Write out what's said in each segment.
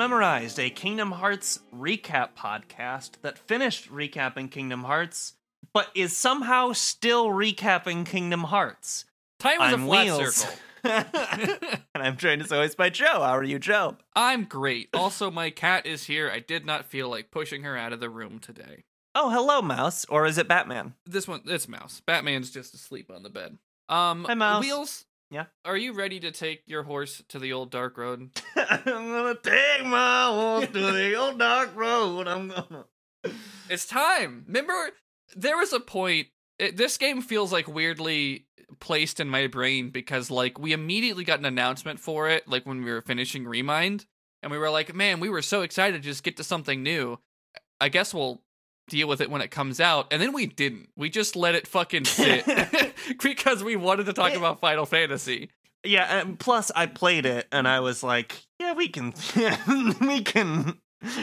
Memorized, a Kingdom Hearts recap podcast that finished recapping Kingdom Hearts, but is somehow still recapping Kingdom Hearts. Time was I'm a flat Wheels. circle. and I'm joined as always by Joe. How are you, Joe? I'm great. Also, my cat is here. I did not feel like pushing her out of the room today. Oh, hello, Mouse. Or is it Batman? This one, it's Mouse. Batman's just asleep on the bed. Um, Hi, Mouse. Wheels. Yeah? Are you ready to take your horse to the old dark road? I'm gonna take my horse to the old dark road. I'm gonna. It's time. Remember, there was a point. It, this game feels like weirdly placed in my brain because, like, we immediately got an announcement for it, like when we were finishing Remind, and we were like, "Man, we were so excited to just get to something new." I guess we'll deal with it when it comes out, and then we didn't. We just let it fucking sit because we wanted to talk It- about Final Fantasy. Yeah, and plus I played it and I was like, yeah, we can, we can,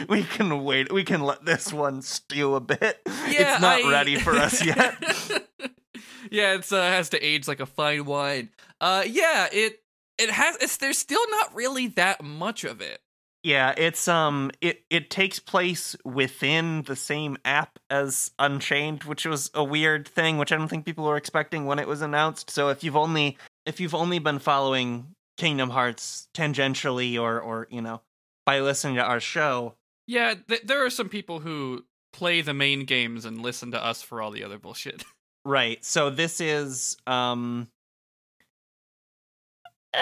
we can wait. We can let this one stew a bit. Yeah, it's not I- ready for us yet. yeah, it's uh, has to age like a fine wine. Uh, yeah, it it has. It's there's still not really that much of it. Yeah, it's um it it takes place within the same app as Unchained, which was a weird thing, which I don't think people were expecting when it was announced. So if you've only if you've only been following Kingdom Hearts tangentially or or, you know, by listening to our show, Yeah, th- there are some people who play the main games and listen to us for all the other bullshit. right. So this is um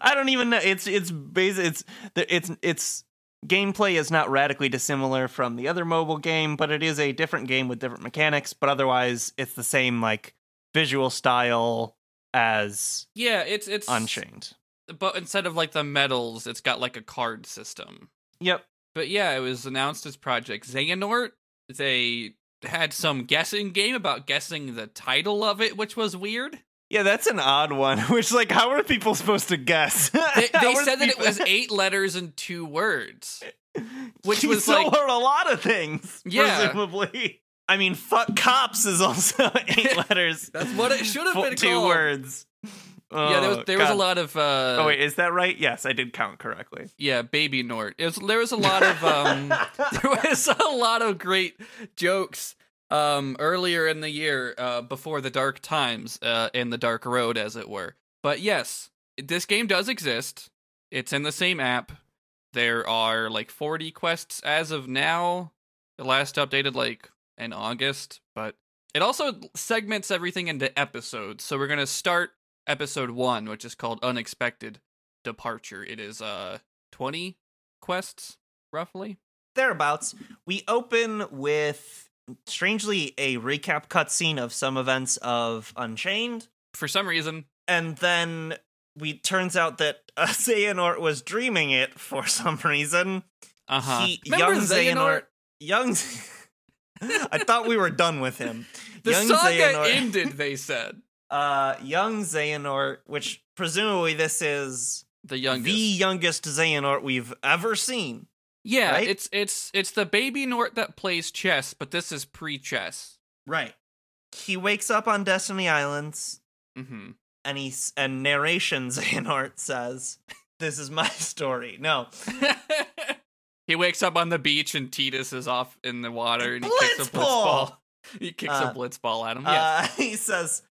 I don't even know. It's it's basic it's it's it's gameplay is not radically dissimilar from the other mobile game, but it is a different game with different mechanics, but otherwise it's the same like visual style as yeah, it's it's Unchained. but instead of like the medals, it's got like a card system. Yep. But yeah, it was announced as Project Xehanort. They had some guessing game about guessing the title of it, which was weird. Yeah, that's an odd one. Which like how are people supposed to guess? They, they said that it was eight letters and two words. which was so like- a lot of things. Yeah. presumably. I mean, fuck cops is also eight letters. That's what it should have been two called. words. yeah, there was Oh, there was a lot of uh, Oh wait, is that right? Yes, I did count correctly. yeah, baby Nort. It was, there was a lot of um, there was a lot of great jokes um earlier in the year uh before the dark times uh in the dark road as it were. But yes this game does exist. It's in the same app. There are like 40 quests as of now. The last updated like in august but it also segments everything into episodes. So we're gonna start episode one which is called unexpected departure. It is uh 20 quests roughly? Thereabouts. We open with strangely a recap cutscene of some events of Unchained, for some reason and then we turns out that uh, Xehanort was dreaming it for some reason. uh-huh He, young Xehanort? Xehanort, young. I thought we were done with him. The young saga Xehanort- ended, they said. uh young Xehanort, which presumably this is The youngest. the youngest Xehanort we've ever seen. Yeah, right? it's it's it's the baby Nort that plays chess, but this is pre-chess. Right. He wakes up on Destiny Islands hmm and he's and narration Xehanort says, This is my story. No. he wakes up on the beach and Tidus is off in the water and he kicks a blitz Blitzball! ball. He kicks Uh, a blitz ball at him. Yes. Uh, he says,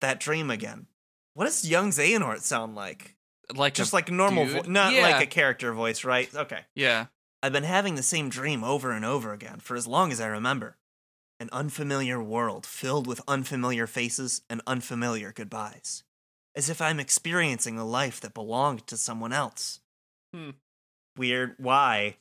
That dream again. What does young Xehanort sound like? like Just a, like normal voice, not Yeah. like a character voice, right? Okay. yeah. I've been having the same dream over and over again for as long as I remember. An unfamiliar world filled with unfamiliar faces and unfamiliar goodbyes. As if I'm experiencing a life that belonged to someone else. Hmm. Weird. Why?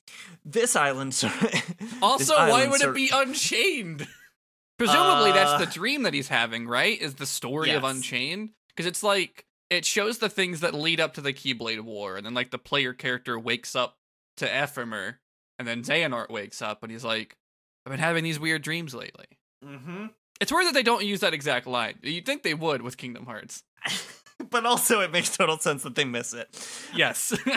This island. sur- this Also, why would sur- it be Unchained? Presumably, Uh, that's the dream that he's having, right? Is the story of Unchained? Because it's like it shows the things that lead up to the Keyblade War, and then like the player character wakes up to Ephemer, and then Xehanort wakes up, and he's like, "I've been having these weird dreams lately." Mhm. It's weird that they don't use that exact line. You'd think they would with Kingdom Hearts. but also, it makes total sense that they miss it. Yes.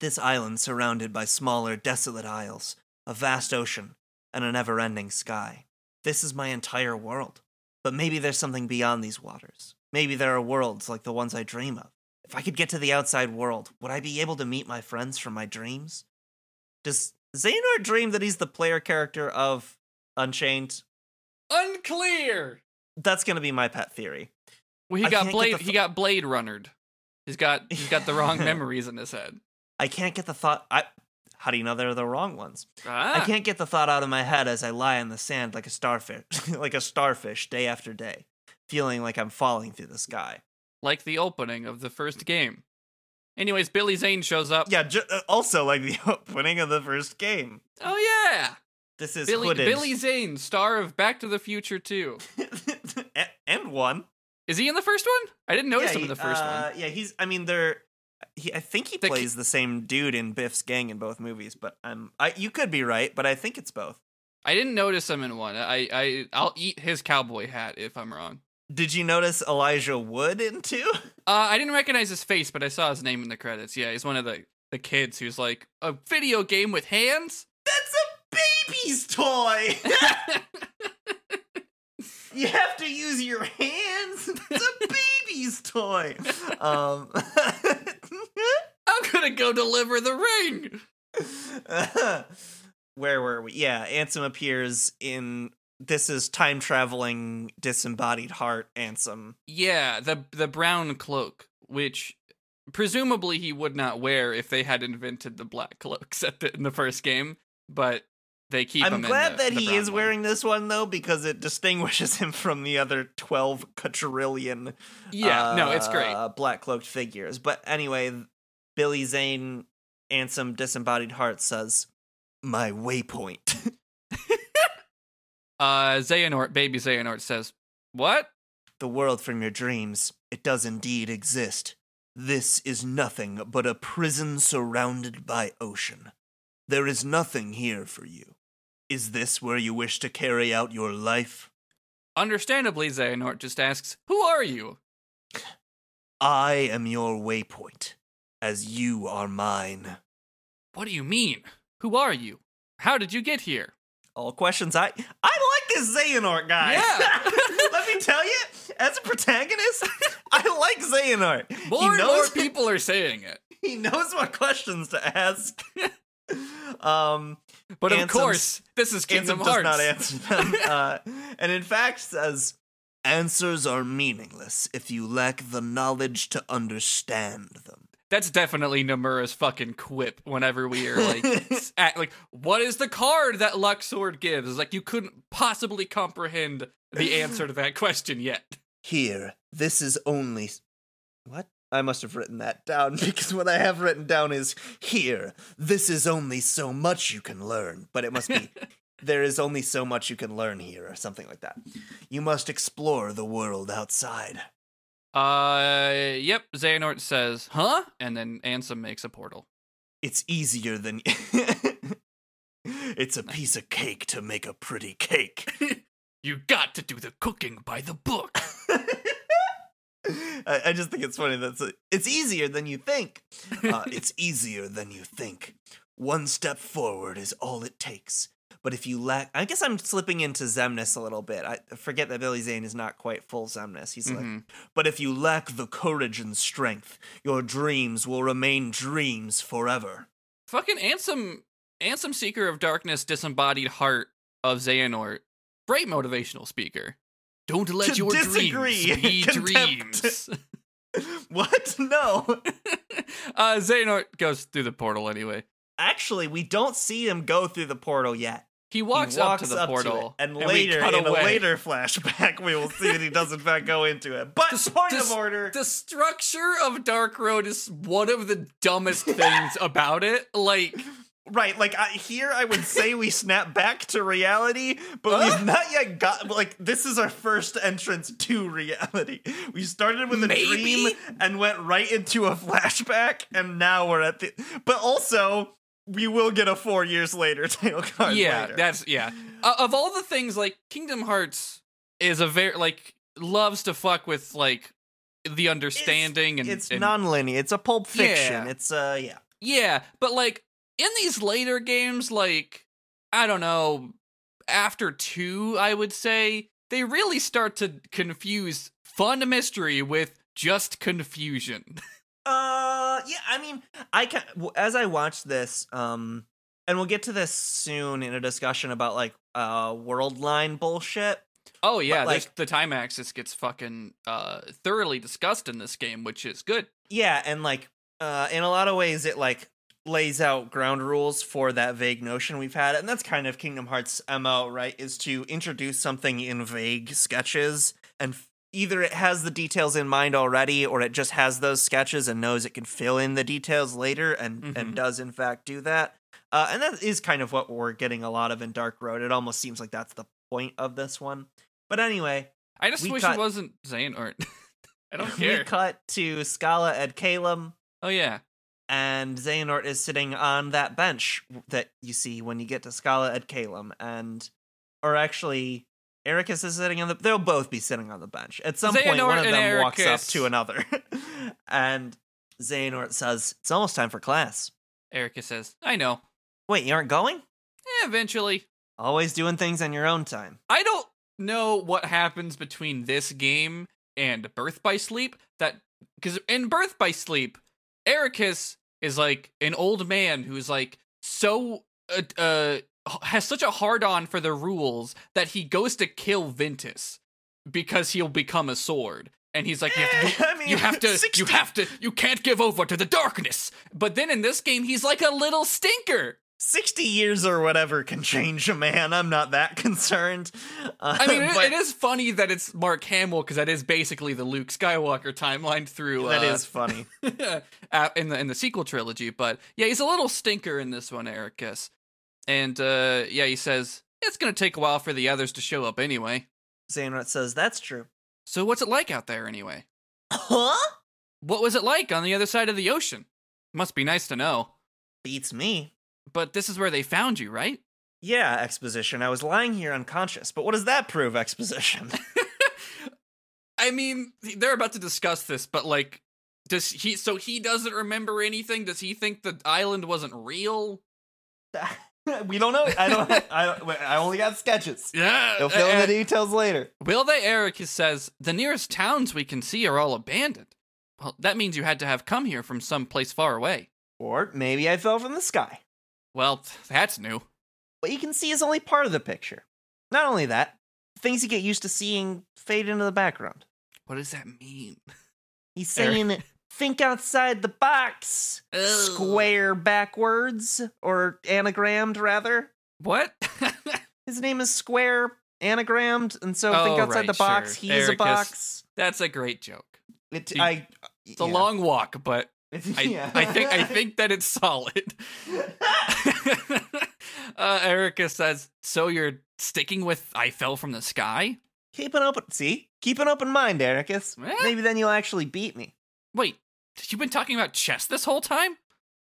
This island surrounded by smaller, desolate isles, a vast ocean, and a never ending sky. This is my entire world. But maybe there's something beyond these waters. Maybe there are worlds like the ones I dream of. If I could get to the outside world, would I be able to meet my friends from my dreams? Does Xehanort dream that he's the player character of Unchained? Unclear. That's gonna be my pet theory. Well, he I got blade. the he got blade runnered. He's got he's got the wrong memories in his head. I can't get the thought. I. How do you know they're the wrong ones? Ah. I can't get the thought out of my head as I lie in the sand like a starfish, like a starfish, day after day, feeling like I'm falling through the sky. Like the opening of the first game. Anyways, Billy Zane shows up. Yeah. Ju- uh, also, like the opening of the first game. Oh yeah, This is Billy hooded. Billy Zane, star of Back to the Future 2. And one. Is he in the first one? I didn't notice yeah, him in the first uh, one. Yeah, he's. I mean, they're. He, I think he The ki- plays the same dude in Biff's gang in both movies, but I'm. I you could be right, but I think it's both. I didn't notice him in one. I I I'll eat his cowboy hat if I'm wrong. Did you notice Elijah Wood in two? Uh, I didn't recognize his face, but I saw his name in the credits. Yeah, he's one of the the kids who's like a video game with hands. That's a baby's toy. you have to use your hands. It's a baby's toy. Um. I'm gonna go deliver the ring. Where were we? Yeah, Ansem appears in. This is time traveling disembodied heart Ansem. Yeah, the the brown cloak, which presumably he would not wear if they had invented the black cloaks at the, in the first game, but they keep I'm glad the- that the he is one. wearing this one though, because it distinguishes him from the other twelve quadrillion. Yeah, no, it's great. uh, Black cloaked figures. But anyway, Billy Zane, Ansem disembodied heart says, "My waypoint." Uh, Xehanort, baby Xehanort says, "What? the world from your dreams. It does indeed exist. This is nothing but a prison surrounded by ocean. There is nothing here for you. Is this where you wish to carry out your life? Understandably, Xehanort just asks, "Who are you?" I am your waypoint, as you are mine. What do you mean? Who are you? How did you get here? All questions I I this Xehanort guy. Yeah. Let me tell you, as a protagonist, I like Xehanort. More he and more people are saying it. he knows what questions to ask. um But of course, this is Kingdom Ansem Hearts. does not answer them. uh, and in fact says, Answers are meaningless if you lack the knowledge to understand them. That's definitely Nomura's fucking quip whenever we are like at like what is the card that Luxord gives? It's like you couldn't possibly comprehend the answer to that question yet. Here, this is only. What? I must have written that down because what I have written down is here, this is only so much you can learn. But it must be. There is only so much you can learn here, or something like that. You must explore the world outside. Uh yep, Xehanort says, "Huh?" and then Ansem makes a portal. It's easier than. it's a piece of cake to make a pretty cake. You got to do the cooking by the book. I, I just think it's funny that it's, it's easier than you think. Uh, it's easier than you think. One step forward is all it takes. But if you lack, I guess I'm slipping into Xemnas a little bit. I forget that Billy Zane is not quite full Xemnas. He's like, Mhm. but if you lack the courage and strength, your dreams will remain dreams forever. Fucking Ansem Ansem Seeker of Darkness disembodied heart of Xehanort. Great motivational speaker. Don't let To your disagree. dreams be Contempt. dreams. what? No. uh Xehanort goes through the portal anyway. Actually, we don't see him go through the portal yet. He walks, he walks up to the portal it, and, we later in away. a later flashback we will see that he does in fact go into it but This- point this- of order The structure of Dark Road is one of the dumbest things about it. Like, right like I, here i would say we snap back to reality but Huh? we've not yet got like this is our first entrance to reality we started with a Maybe? dream and went right into a flashback and now we're at the but also we will get a four years later title card yeah, later. that's yeah. Uh, of all the things, like Kingdom Hearts is a very like loves to fuck with like the understanding and it's and- non-linear it's a pulp fiction Yeah. it's uh yeah Yeah, but like in these later games, like I don't know, after two, I would say they really start to confuse fun mystery with just confusion. Uh, yeah. I mean, I can as I watch this, um, and we'll get to this soon in a discussion about like uh world line bullshit. Oh yeah, But, like- the time axis gets fucking uh thoroughly discussed in this game, which is good. Yeah, and like uh in a lot of ways it like lays out ground rules for that vague notion we've had and that's kind of Kingdom Hearts MO, right? Is to introduce something in vague sketches and either it has the details in mind already or it just has those sketches and knows it can fill in the details later and Mhm. and does in fact do that. Uh and that is kind of what we're getting a lot of in Dark Road. It almost seems like that's the point of this one. But anyway, I just wish cut- it wasn't Zane or I don't care we cut to Scala ad Caelum oh yeah. and Xehanort is sitting on that bench that you see when you get to Scala ad Caelum, and or actually, Eraqus is sitting on the. They'll both be sitting on the bench at some point. One of them walks up to another, and Xehanort says, "It's almost time for class." Erica says, I know. Wait, you aren't going? Yeah, eventually. Always doing things on your own time. I don't know what happens between this game and Birth by Sleep. That because in Birth by Sleep, Eraqus is like an old man who's like so uh, uh has such a hard on for the rules that he goes to kill Ventus because he'll become a sword. And he's like, you have to, do- I mean, you have to, 60 you have to, you can't give over to the darkness. But then in this game, he's like a little stinker. 60 years or whatever can change a man. I'm not that concerned. Uh, I mean, it, but it is funny that it's Mark Hamill because that is basically the Luke Skywalker timeline through. that uh, is funny. in the in the sequel trilogy. But yeah, he's a little stinker in this one, Eraqus. And uh, yeah, he says it's gonna take a while for the others to show up anyway. Xehanort says, That's true. So what's it like out there anyway? Huh? What was it like on the other side of the ocean? Must be nice to know. Beats me. But this is where they found you, right? Yeah, exposition. I was lying here unconscious, but what does that prove, exposition? I mean, they're about to discuss this, but like, does he? So he doesn't remember anything? Does he think the island wasn't real? we don't know. I don't. I I only got sketches. Yeah. They'll fill in the details later. Will they? Eric says the nearest towns we can see are all abandoned. Well, that means you had to have come here from some place far away. Or maybe I fell from the sky. Well, that's new. What you can see is only part of the picture. Not only that, things you get used to seeing fade into the background. What does that mean? He's Eric- saying, "Think outside the box." Ugh. Square backwards, or anagrammed rather. What? His name is Square anagrammed, and so think Oh, outside right, the box. sure. He is a box. that's a great joke. It, I. It's a long walk, but I, yeah. I think I think that it's solid. uh, Erica says, "So you're sticking with I fell from the sky? keep an open. See, keep an open mind, Eraqus. Eh? Maybe then you'll actually beat me. Wait, you've been talking about chess this whole time?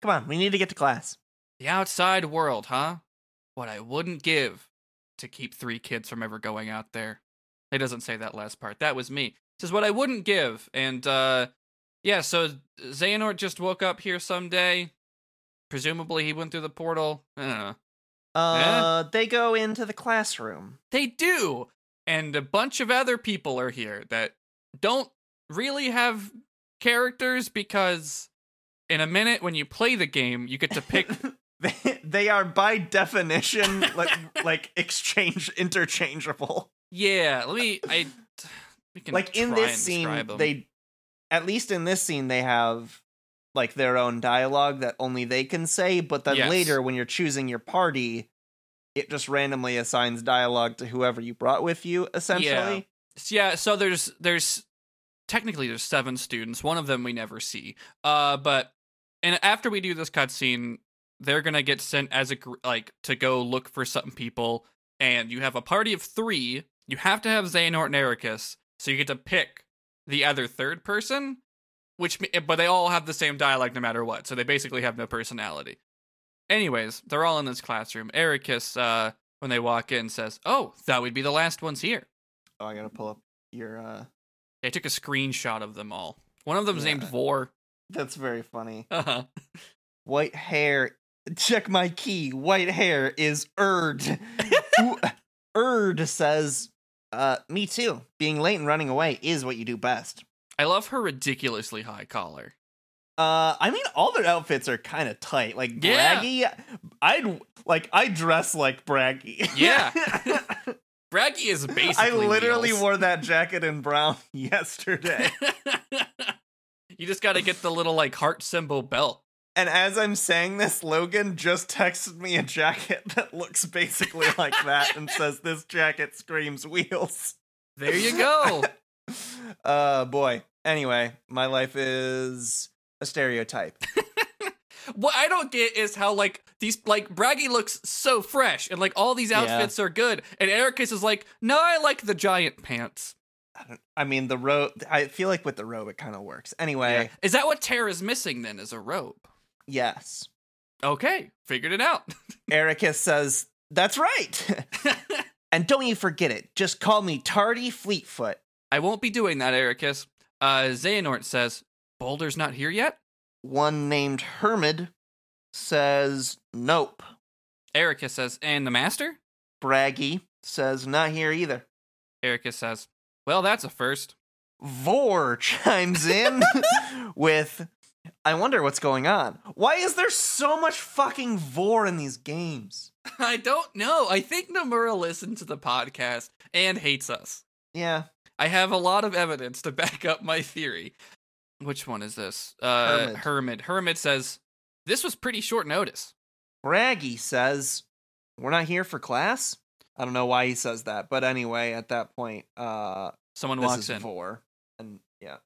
Come on, we need to get to class. The outside world, huh? What I wouldn't give to keep three kids from ever going out there. It doesn't say that last part. That was me. It says what I wouldn't give. And uh yeah, so Xehanort just woke up here someday. Presumably he went through the portal. I don't know. Uh, they go into the classroom. They do. And a bunch of other people are here that don't really have characters because in a minute when you play the game, you get to pick they, they are by definition like like exchange interchangeable. Yeah, let me I Like in this scene, they at least in this scene they have like their own dialogue that only they can say. But then Yes. later, when you're choosing your party, it just randomly assigns dialogue to whoever you brought with you. Essentially, S- yeah so there's there's technically there's seven students. One of them we never see. Uh but and after we do this cutscene they're gonna get sent as a like to go look for some people. And you have a party of three. You have to have Xehanort and Eraqus. So you get to pick the other third person which but they all have the same dialect no matter what. So they basically have no personality. Anyways they're all in this classroom. Eraqus uh when they walk in says oh that would be the last ones here. Oh, I gotta pull up your. uh I took a screenshot of them all. One of them's named Vor. That's very funny. Uh-huh. White hair. Check my key. White hair is Urd. Urd says, uh, me too. Being late and running away is what you do best. I love her ridiculously high collar. Uh, I mean, all their outfits are kind of tight. Like Yeah. Bragi, I'd like I dress like Bragi. Yeah. Bragi is basically. I literally Wheels. wore that jacket in brown yesterday. you just got to get the little like heart symbol belt. and as I'm saying this, Logan just texted me a jacket that looks basically like that and says this jacket screams wheels. There you go. Uh boy. Anyway, my life is a stereotype. What I don't get is how like these like Bragi looks so fresh and like all these Yeah. outfits are good, and Eraqus is like, no, I like the giant pants. I, I mean, the robe. I feel like with the robe, it kind of works. Anyway, Is that what Tara's missing then? Is a robe? yes. Okay, figured it out. Eraqus says, "That's right." and don't you forget it. Just call me Tardy Fleetfoot. I won't be doing that, Eraqus. Uh, Xehanort says, Balder's not here yet? One named Hermod says, "Nope." Erica says, and the master? Bragi says, "Not here either." Erica says, well, that's a first. Vor chimes in with, I wonder what's going on. Why is there so much fucking Vor in these games? I don't know. I think Nomura listened to the podcast and hates us. Yeah. I have a lot of evidence to back up my theory. Which one is this? Uh, Hermit. Hermit. Hermit says, this was pretty short notice. Bragi says, We're not here for class? I don't know why he says that, but anyway, at that point, uh, Someone this walks in. Vor. And yeah,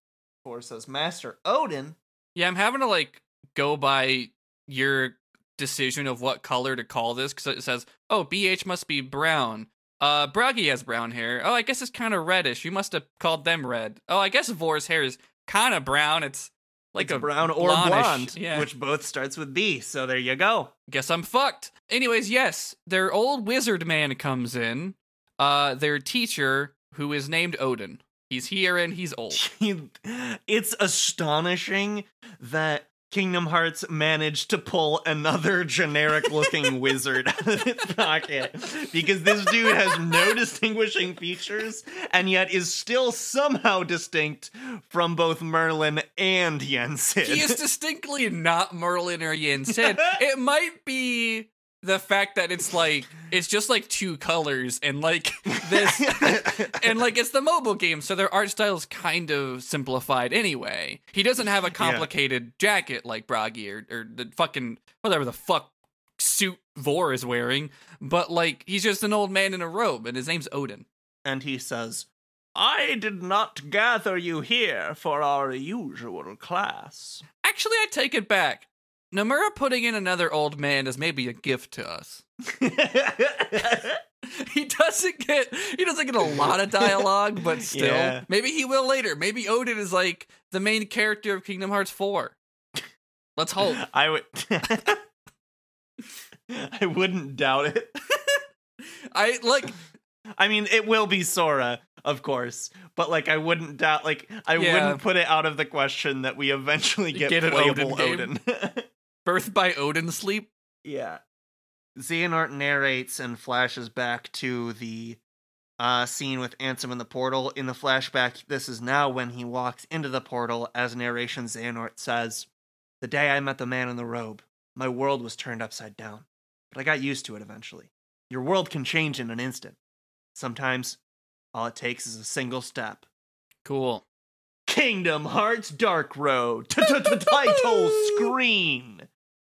Vor says, Master Odin. Yeah, I'm having to like go by your decision of what color to call this because it says, "Oh, BH must be brown." Uh, Bragi has brown hair. Oh, I guess it's kind of reddish. You must have called them red. Oh, I guess Vor's hair is kind of brown. It's like It's a brown or blondish- blonde, Yeah. which both starts with B. So there you go. guess I'm fucked. Anyways, yes, their old wizard man comes in. Uh, their teacher, who is named Odin. He's here and he's old. it's astonishing that Kingdom Hearts managed to pull another generic looking wizard out of its pocket because this dude has no distinguishing features and yet is still somehow distinct from both Merlin and Yensid. he is distinctly not Merlin or Yensid. it might be the fact that it's like it's just like two colors and like this and like it's the mobile game, so their art style is kind of simplified anyway. He doesn't have a complicated jacket like Bragi or, or the fucking whatever the fuck suit Vor is wearing, but like he's just an old man in a robe and his name's Odin. and he says, I did not gather you here for our usual class. Actually, I take it back. Nomura putting in another old man is maybe a gift to us. he doesn't get he doesn't get a lot of dialogue, but still, Yeah. maybe he will later. Maybe Odin is like the main character of Kingdom Hearts 4. Let's hope. I would. I wouldn't doubt it. I like I mean, it will be Sora, of course, but like, I wouldn't doubt. Like, I Yeah. wouldn't put it out of the question that we eventually get, Get playable Odin Odin. Birth by Odin Sleep. yeah. Xehanort narrates and flashes back to the uh, scene with Ansem in the portal. In the flashback, this is now when he walks into the portal. As narration, Xehanort says, The day I met the man in the robe, my world was turned upside down. But I got used to it eventually. Your world can change in an instant. Sometimes, all it takes is a single step. Cool. Kingdom Hearts Dark Road. Title screen.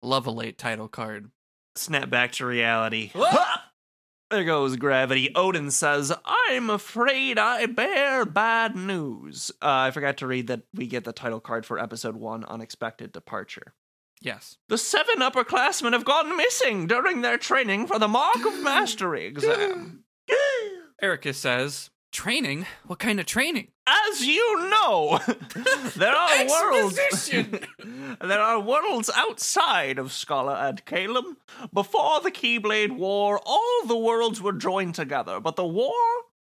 Love a late title card. Snap back to reality. There goes gravity. Odin says, I'm afraid I bear bad news. Uh, I forgot to read that we get the title card for episode one Unexpected Departure. Yes. The seven upperclassmen have gone missing during their training for the Mark of Mastery exam. Erica says, "Training? What kind of training?" As you know, there are worlds. There are worlds outside of Scala ad Caelum. Before the Keyblade War, all the worlds were joined together, but the war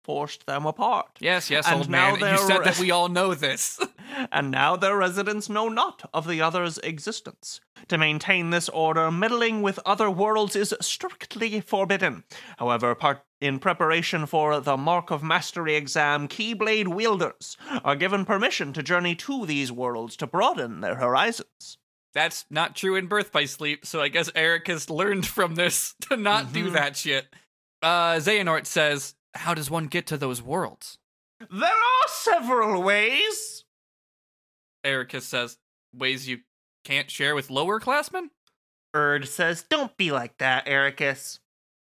forced them apart. Yes, yes, And old now man. You said that we all know this. And now their residents know not of the other's existence. To maintain this order, meddling with other worlds is strictly forbidden. However, part in preparation for the Mark of Mastery exam, Keyblade wielders are given permission to journey to these worlds to broaden their horizons. That's not true in Birth by Sleep, so I guess Eric has learned from this to not do Mhm. that shit. Uh, Xehanort says, How does one get to those worlds? There are several ways. Eraqus says, Ways you can't share with lower classmen? Urd says, Don't be like that, Eraqus.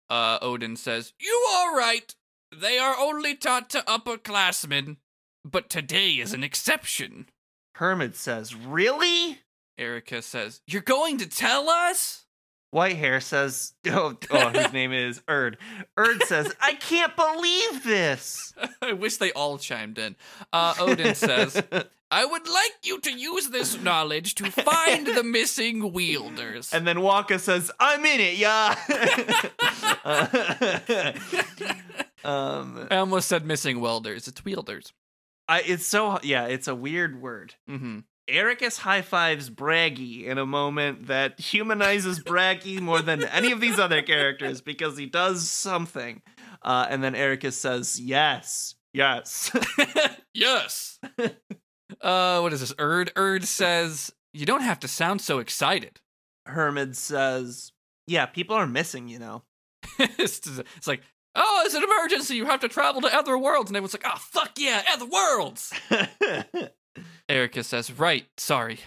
Uh, Odin says, You are right. They are only taught to upperclassmen, but today is an exception. Hermit says, Really? Erica says, You're going to tell us? Whitehair says, Oh, oh his name is Urd. Urd says, I can't believe this. I wish they all chimed in. Uh, Odin says, I would like you to use this knowledge to find the missing wielders. And then Waka says, I'm in it, yeah. um, I almost said missing welders. It's wielders. I, it's so, yeah, it's a weird word. Mm-hmm. Eraqus high fives Bragi in a moment that humanizes Bragi more than any of these other characters because he does something. Uh, and then Eraqus says, Yes, yes. yes. uh, what is this? Urd Urd says, You don't have to sound so excited. Hermod says, Yeah, people are missing, you know. it's, it's like, Oh, it's an emergency. You have to travel to other worlds. And everyone's like, Oh, fuck yeah, other worlds. Erica says, Right, sorry.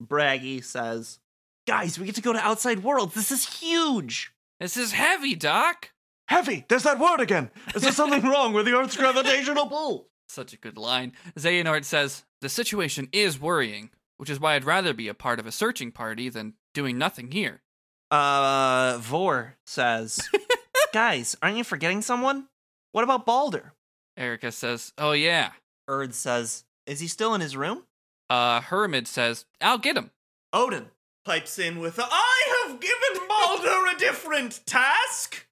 Bragi says, Guys, we get to go to outside worlds. This is huge. This is heavy, Doc. Heavy, there's that word again. Is there something wrong with the Earth's gravitational pull? Such a good line. Xehanort says, The situation is worrying, which is why I'd rather be a part of a searching party than doing nothing here. Uh, Vor says, Guys, aren't you forgetting someone? What about Balder? Erica says, Oh, yeah. Urd says, Is he still in his room? Uh, Hermod says, I'll get him. Odin pipes in with, I have given Balder a different task.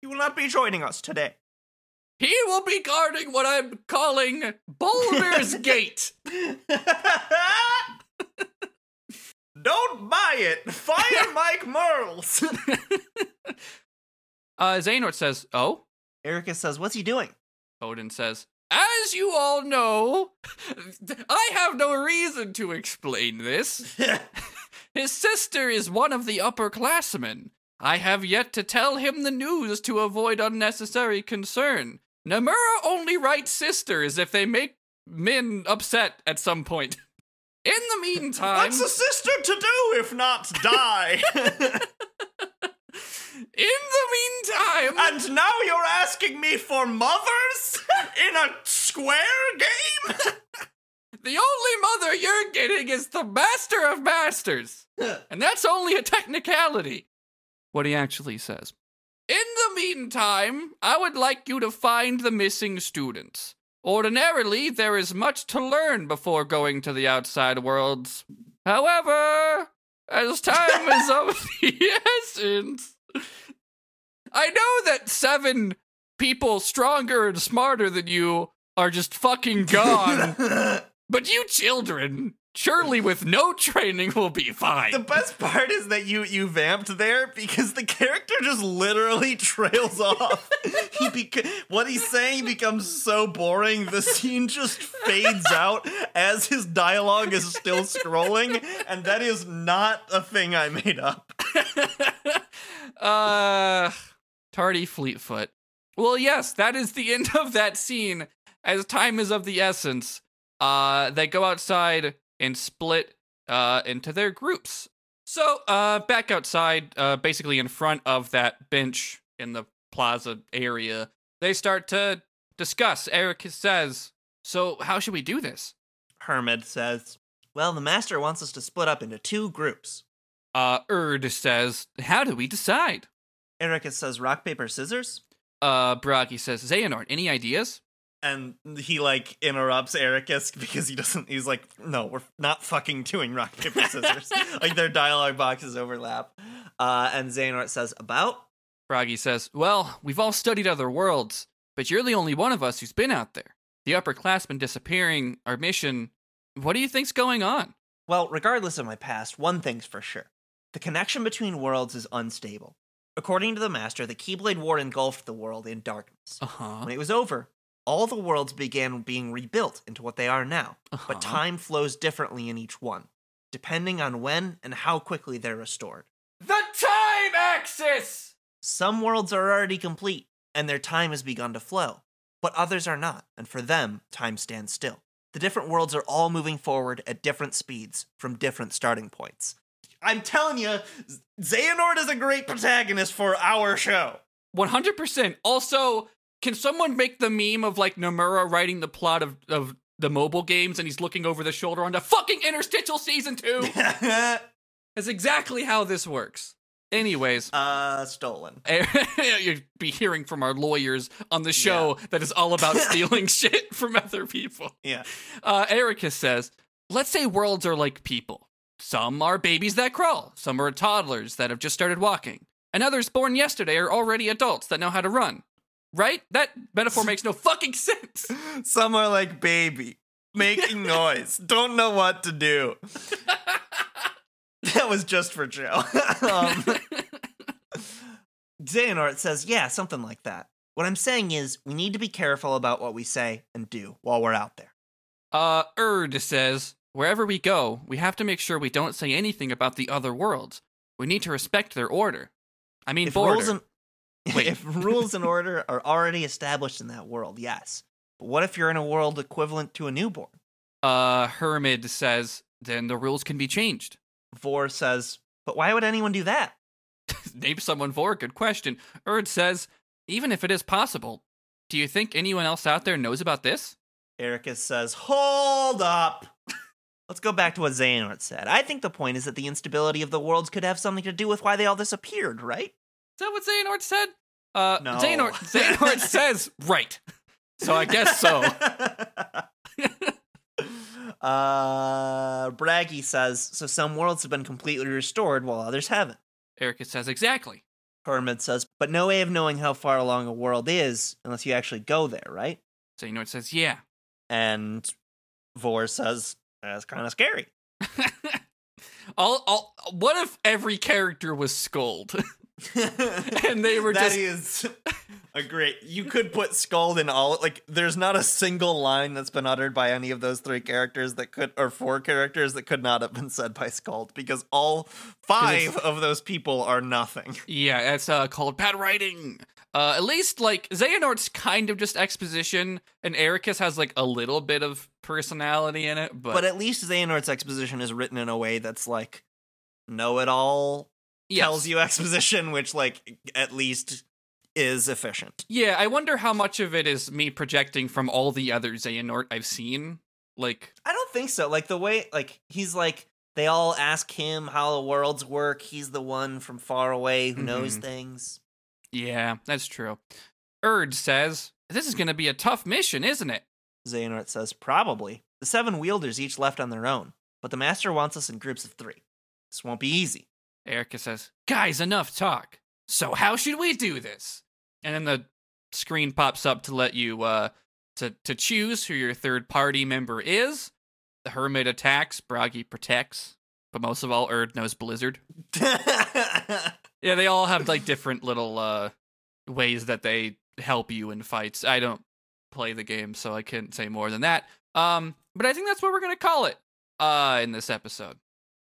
He will not be joining us today. He will be guarding what I'm calling Boulder's Gate. Don't buy it. Fire Mike Mearls. Uh, Xehanort says, Oh? Erica says, What's he doing? Odin says, As you all know, I have no reason to explain this. His sister is one of the upperclassmen. I have yet to tell him the news to avoid unnecessary concern. Nomura only writes sisters if they make men upset at some point. In the meantime, What's a sister to do if not die? in the meantime, and now you're asking me for mothers in a square game? the only mother you're getting is the master of masters. And that's only a technicality. What he actually says. In the meantime, I would like you to find the missing students. Ordinarily, there is much to learn before going to the outside worlds. However, as time is of the essence, I know that seven people stronger and smarter than you are just fucking gone. but you children, surely with no training, will be fine. The best part is that you you vamped there because the character just literally trails off. he beca- what he's saying becomes so boring. The scene just fades out as his dialogue is still scrolling, and that is not a thing I made up. uh, tardy Fleetfoot. Well, yes, that is the end of that scene. As time is of the essence, uh, they go outside and split uh into their groups. So, uh, back outside, uh, basically in front of that bench in the plaza area, they start to discuss. Eric says, "So, how should we do this?" Hermod says, "Well, the master wants us to split up into two groups." Uh, Urd says, "How do we decide?" Erica says, "Rock paper scissors." Uh, Bragi says, "Xehanort, any ideas?" and he like interrupts Eraqus because he doesn't. He's like, "No, we're not fucking doing rock paper scissors." like their dialogue boxes overlap. Uh, and Xehanort says, "About." Froggy says, Well, we've all studied other worlds, but you're the only one of us who's been out there. The upperclassmen disappearing, our mission. What do you think's going on? Well, regardless of my past, one thing's for sure. The connection between worlds is unstable. According to the Master, the Keyblade War engulfed the world in darkness. Uh huh. When it was over, all the worlds began being rebuilt into what they are now, Uh-huh. but time flows differently in each one, depending on when and how quickly they're restored. The time axis! Some worlds are already complete, and their time has begun to flow, but others are not, and for them, time stands still. The different worlds are all moving forward at different speeds from different starting points. I'm telling you, Xehanort is a great protagonist for our show. 100%. Also, can someone make the meme of like Nomura writing the plot of, of the mobile games and he's looking over the shoulder onto fucking Interstitial Season 2? That's exactly how this works. Anyways, uh, stolen. you'd be hearing from our lawyers on the show that is all about stealing shit from other people. Yeah. Uh, Erica says, let's say worlds are like people. Some are babies that crawl, some are toddlers that have just started walking, and others born yesterday are already adults that know how to run. Right? That metaphor makes no fucking sense. Some are like baby, making noise, don't know what to do. that was just for Joe. um, Xehanort says, yeah, something like that. What I'm saying is, we need to be careful about what we say and do while we're out there. Uh, Urd says, wherever we go, we have to make sure we don't say anything about the other worlds. We need to respect their order. I mean, If border. rules, and, Wait. if rules and order are already established in that world, yes. But what if you're in a world equivalent to a newborn? Uh, Hermod says, then the rules can be changed. Vor says, but why would anyone do that? Name someone for? Good question. Urd says, even if it is possible, do you think anyone else out there knows about this? Ericus says, Hold up! Let's go back to what Xehanort said. I think the point is that the instability of the worlds could have something to do with why they all disappeared, right? Is that what Xehanort said? Uh, No. Xehanort, Xehanort says, right. So I guess so. uh, Bragi says, So some worlds have been completely restored while others haven't. Erica says, exactly. Hermit says, But no way of knowing how far along a world is unless you actually go there, right? Xehanort says, yeah. And Vor says, That's kind of scary. all, all, what if every character was Skuld? and they were That just is a great. You could put Skuld in all. Like, there's not a single line that's been uttered by any of those three characters that could, or four characters that could not have been said by Skuld, because all five of those people are nothing. Yeah, it's uh, called bad writing. Uh, at least like Xehanort's kind of just exposition, and Eraqus has like a little bit of personality in it. But, But at least Xehanort's exposition is written in a way that's like know it all yes. tells you exposition, which like at least is efficient. Yeah, I wonder how much of it is me projecting from all the other Xehanort I've seen. Like, I don't think so. Like the way like he's like they all ask him how the worlds work. He's the one from far away who knows Mhm. things. Yeah, that's true. Urd says, This is going to be a tough mission, isn't it? Xehanort says, Probably. The seven wielders each left on their own, but the master wants us in groups of three. This won't be easy. Erica says, Guys, enough talk. So, how should we do this? And then the screen pops up to let you, uh, to, to choose who your third party member is. The Hermit attacks, Bragi protects, but most of all, Urd knows Blizzard. Yeah, they all have like different little uh ways that they help you in fights. I don't play the game, so I can't say more than that. Um, but I think that's what we're gonna call it uh in this episode.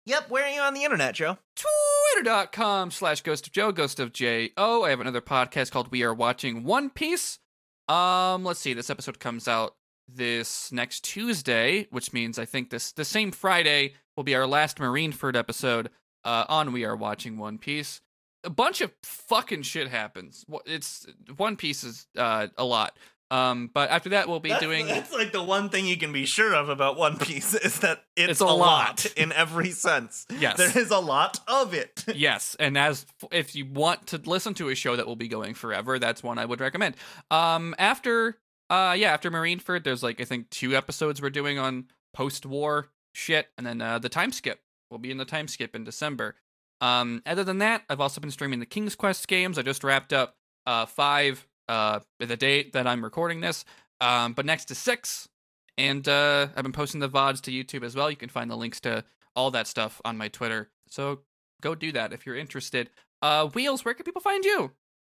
yep, where are you on the internet, Joe? Twitter.com slash ghost of Joe, ghost of J O. I have another podcast called We Are Watching One Piece. Um, let's see, this episode comes out this next Tuesday, which means I think this the same Friday will be our last Marineford episode uh on We Are Watching One Piece. A bunch of fucking shit happens. It's One Piece is uh a lot. Um, but after that we'll be That's- doing That's like the one thing you can be sure of about One Piece is that it's, It's a a, lot. lot. in every sense. Yes. There is a lot of it. yes, and as if you want to listen to a show that will be going forever, that's one I would recommend. Um, after, uh, yeah, after Marineford, there's like I think two episodes we're doing on post-war shit, and then uh, the time skip will be in the time skip in December. Um, other than that, I've also been streaming the King's Quest games. I just wrapped up uh five uh the date that I'm recording this. Um, but next to six, and uh, I've been posting the vods to YouTube as well. You can find the links to all that stuff on my Twitter. So go do that if you're interested. Uh, Wheels, where can people find you?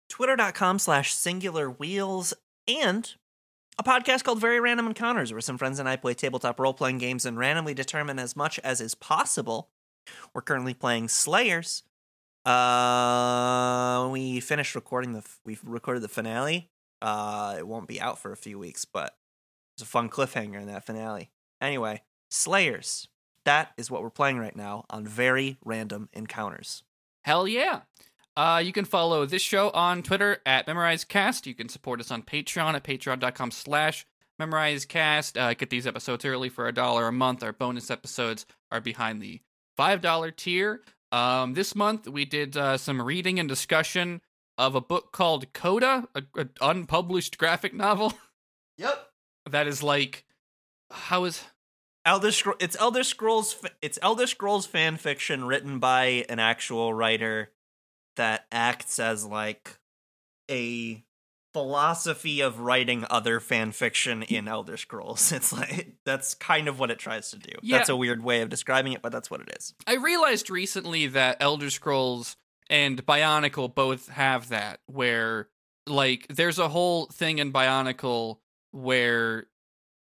Twitter.com slash singular wheels and a podcast called Very Random Encounters, where some friends and I play tabletop role playing games and randomly determine as much as is possible. We're currently playing Slayers. Uh, we finished recording the we've recorded the finale. Uh, it won't be out for a few weeks, but it's a fun cliffhanger in that finale. Anyway, Slayers. That is what we're playing right now on Very Random Encounters. Hell yeah. Uh, you can follow this show on Twitter at MemorizeCast. You can support us on Patreon at patreon.com slash MemorizeCast. Uh, get these episodes early for a dollar a month. Our bonus episodes are behind the $5 tier. Um, this month, we did uh, some reading and discussion of a book called Coda, an unpublished graphic novel. Yep. that is like, how is... Elder Scroll. It's Elder Scrolls. It's Elder Scrolls fan fiction written by an actual writer that acts as like a philosophy of writing other fan fiction in Elder Scrolls. It's like that's kind of what it tries to do. Yeah. That's a weird way of describing it, but that's what it is. I realized recently that Elder Scrolls and Bionicle both have that, where like there's a whole thing in Bionicle where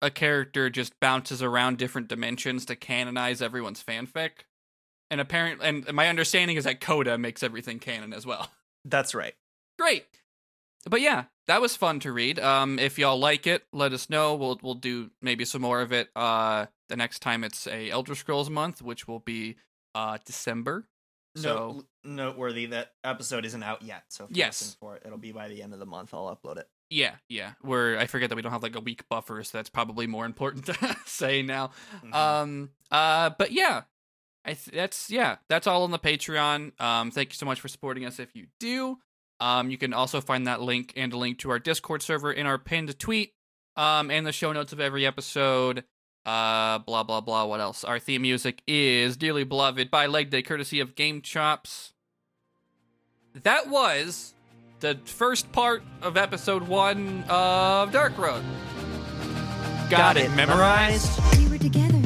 a character just bounces around different dimensions to canonize everyone's fanfic. And apparently, and my understanding is that Coda makes everything canon as well. That's right. Great. But yeah, that was fun to read. Um, if y'all like it, let us know. We'll we'll do maybe some more of it. Uh, the next time it's a Elder Scrolls month, which will be uh December. So no, noteworthy that episode isn't out yet. So if you're Yes. for it, it'll be by the end of the month. I'll upload it. yeah, yeah. We're I forget that we don't have like a week buffer, so that's probably more important to say now. Mhm. Um, uh, but yeah, I th- that's yeah, that's all on the Patreon. Um, thank you so much for supporting us. If you do, um, you can also find that link and a link to our Discord server in our pinned tweet. Um, and the show notes of every episode. Uh, blah blah blah. What else? Our theme music is "Dearly Beloved" by Leg Day, courtesy of Game Chops. That was the first part of episode one of Dark Road. Got, it memorized. We were together.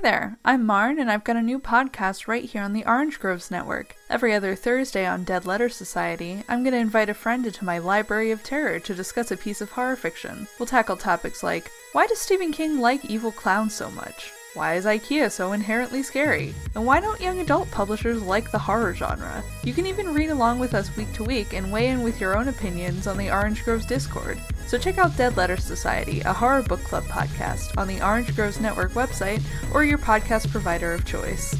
Hey there, I'm Marn, and I've got a new podcast right here on the Orange Groves Network. Every other Thursday on Dead Letter Society, I'm going to invite a friend into my library of terror to discuss a piece of horror fiction. We'll tackle topics like why does Stephen King like evil clowns so much? Why is IKEA so inherently scary? And why don't young adult publishers like the horror genre? You can even read along with us week to week and weigh in with your own opinions on the Orange Groves Discord. So check out Dead Letter Society, a horror book club podcast, on the Orange Groves Network website or your podcast provider of choice.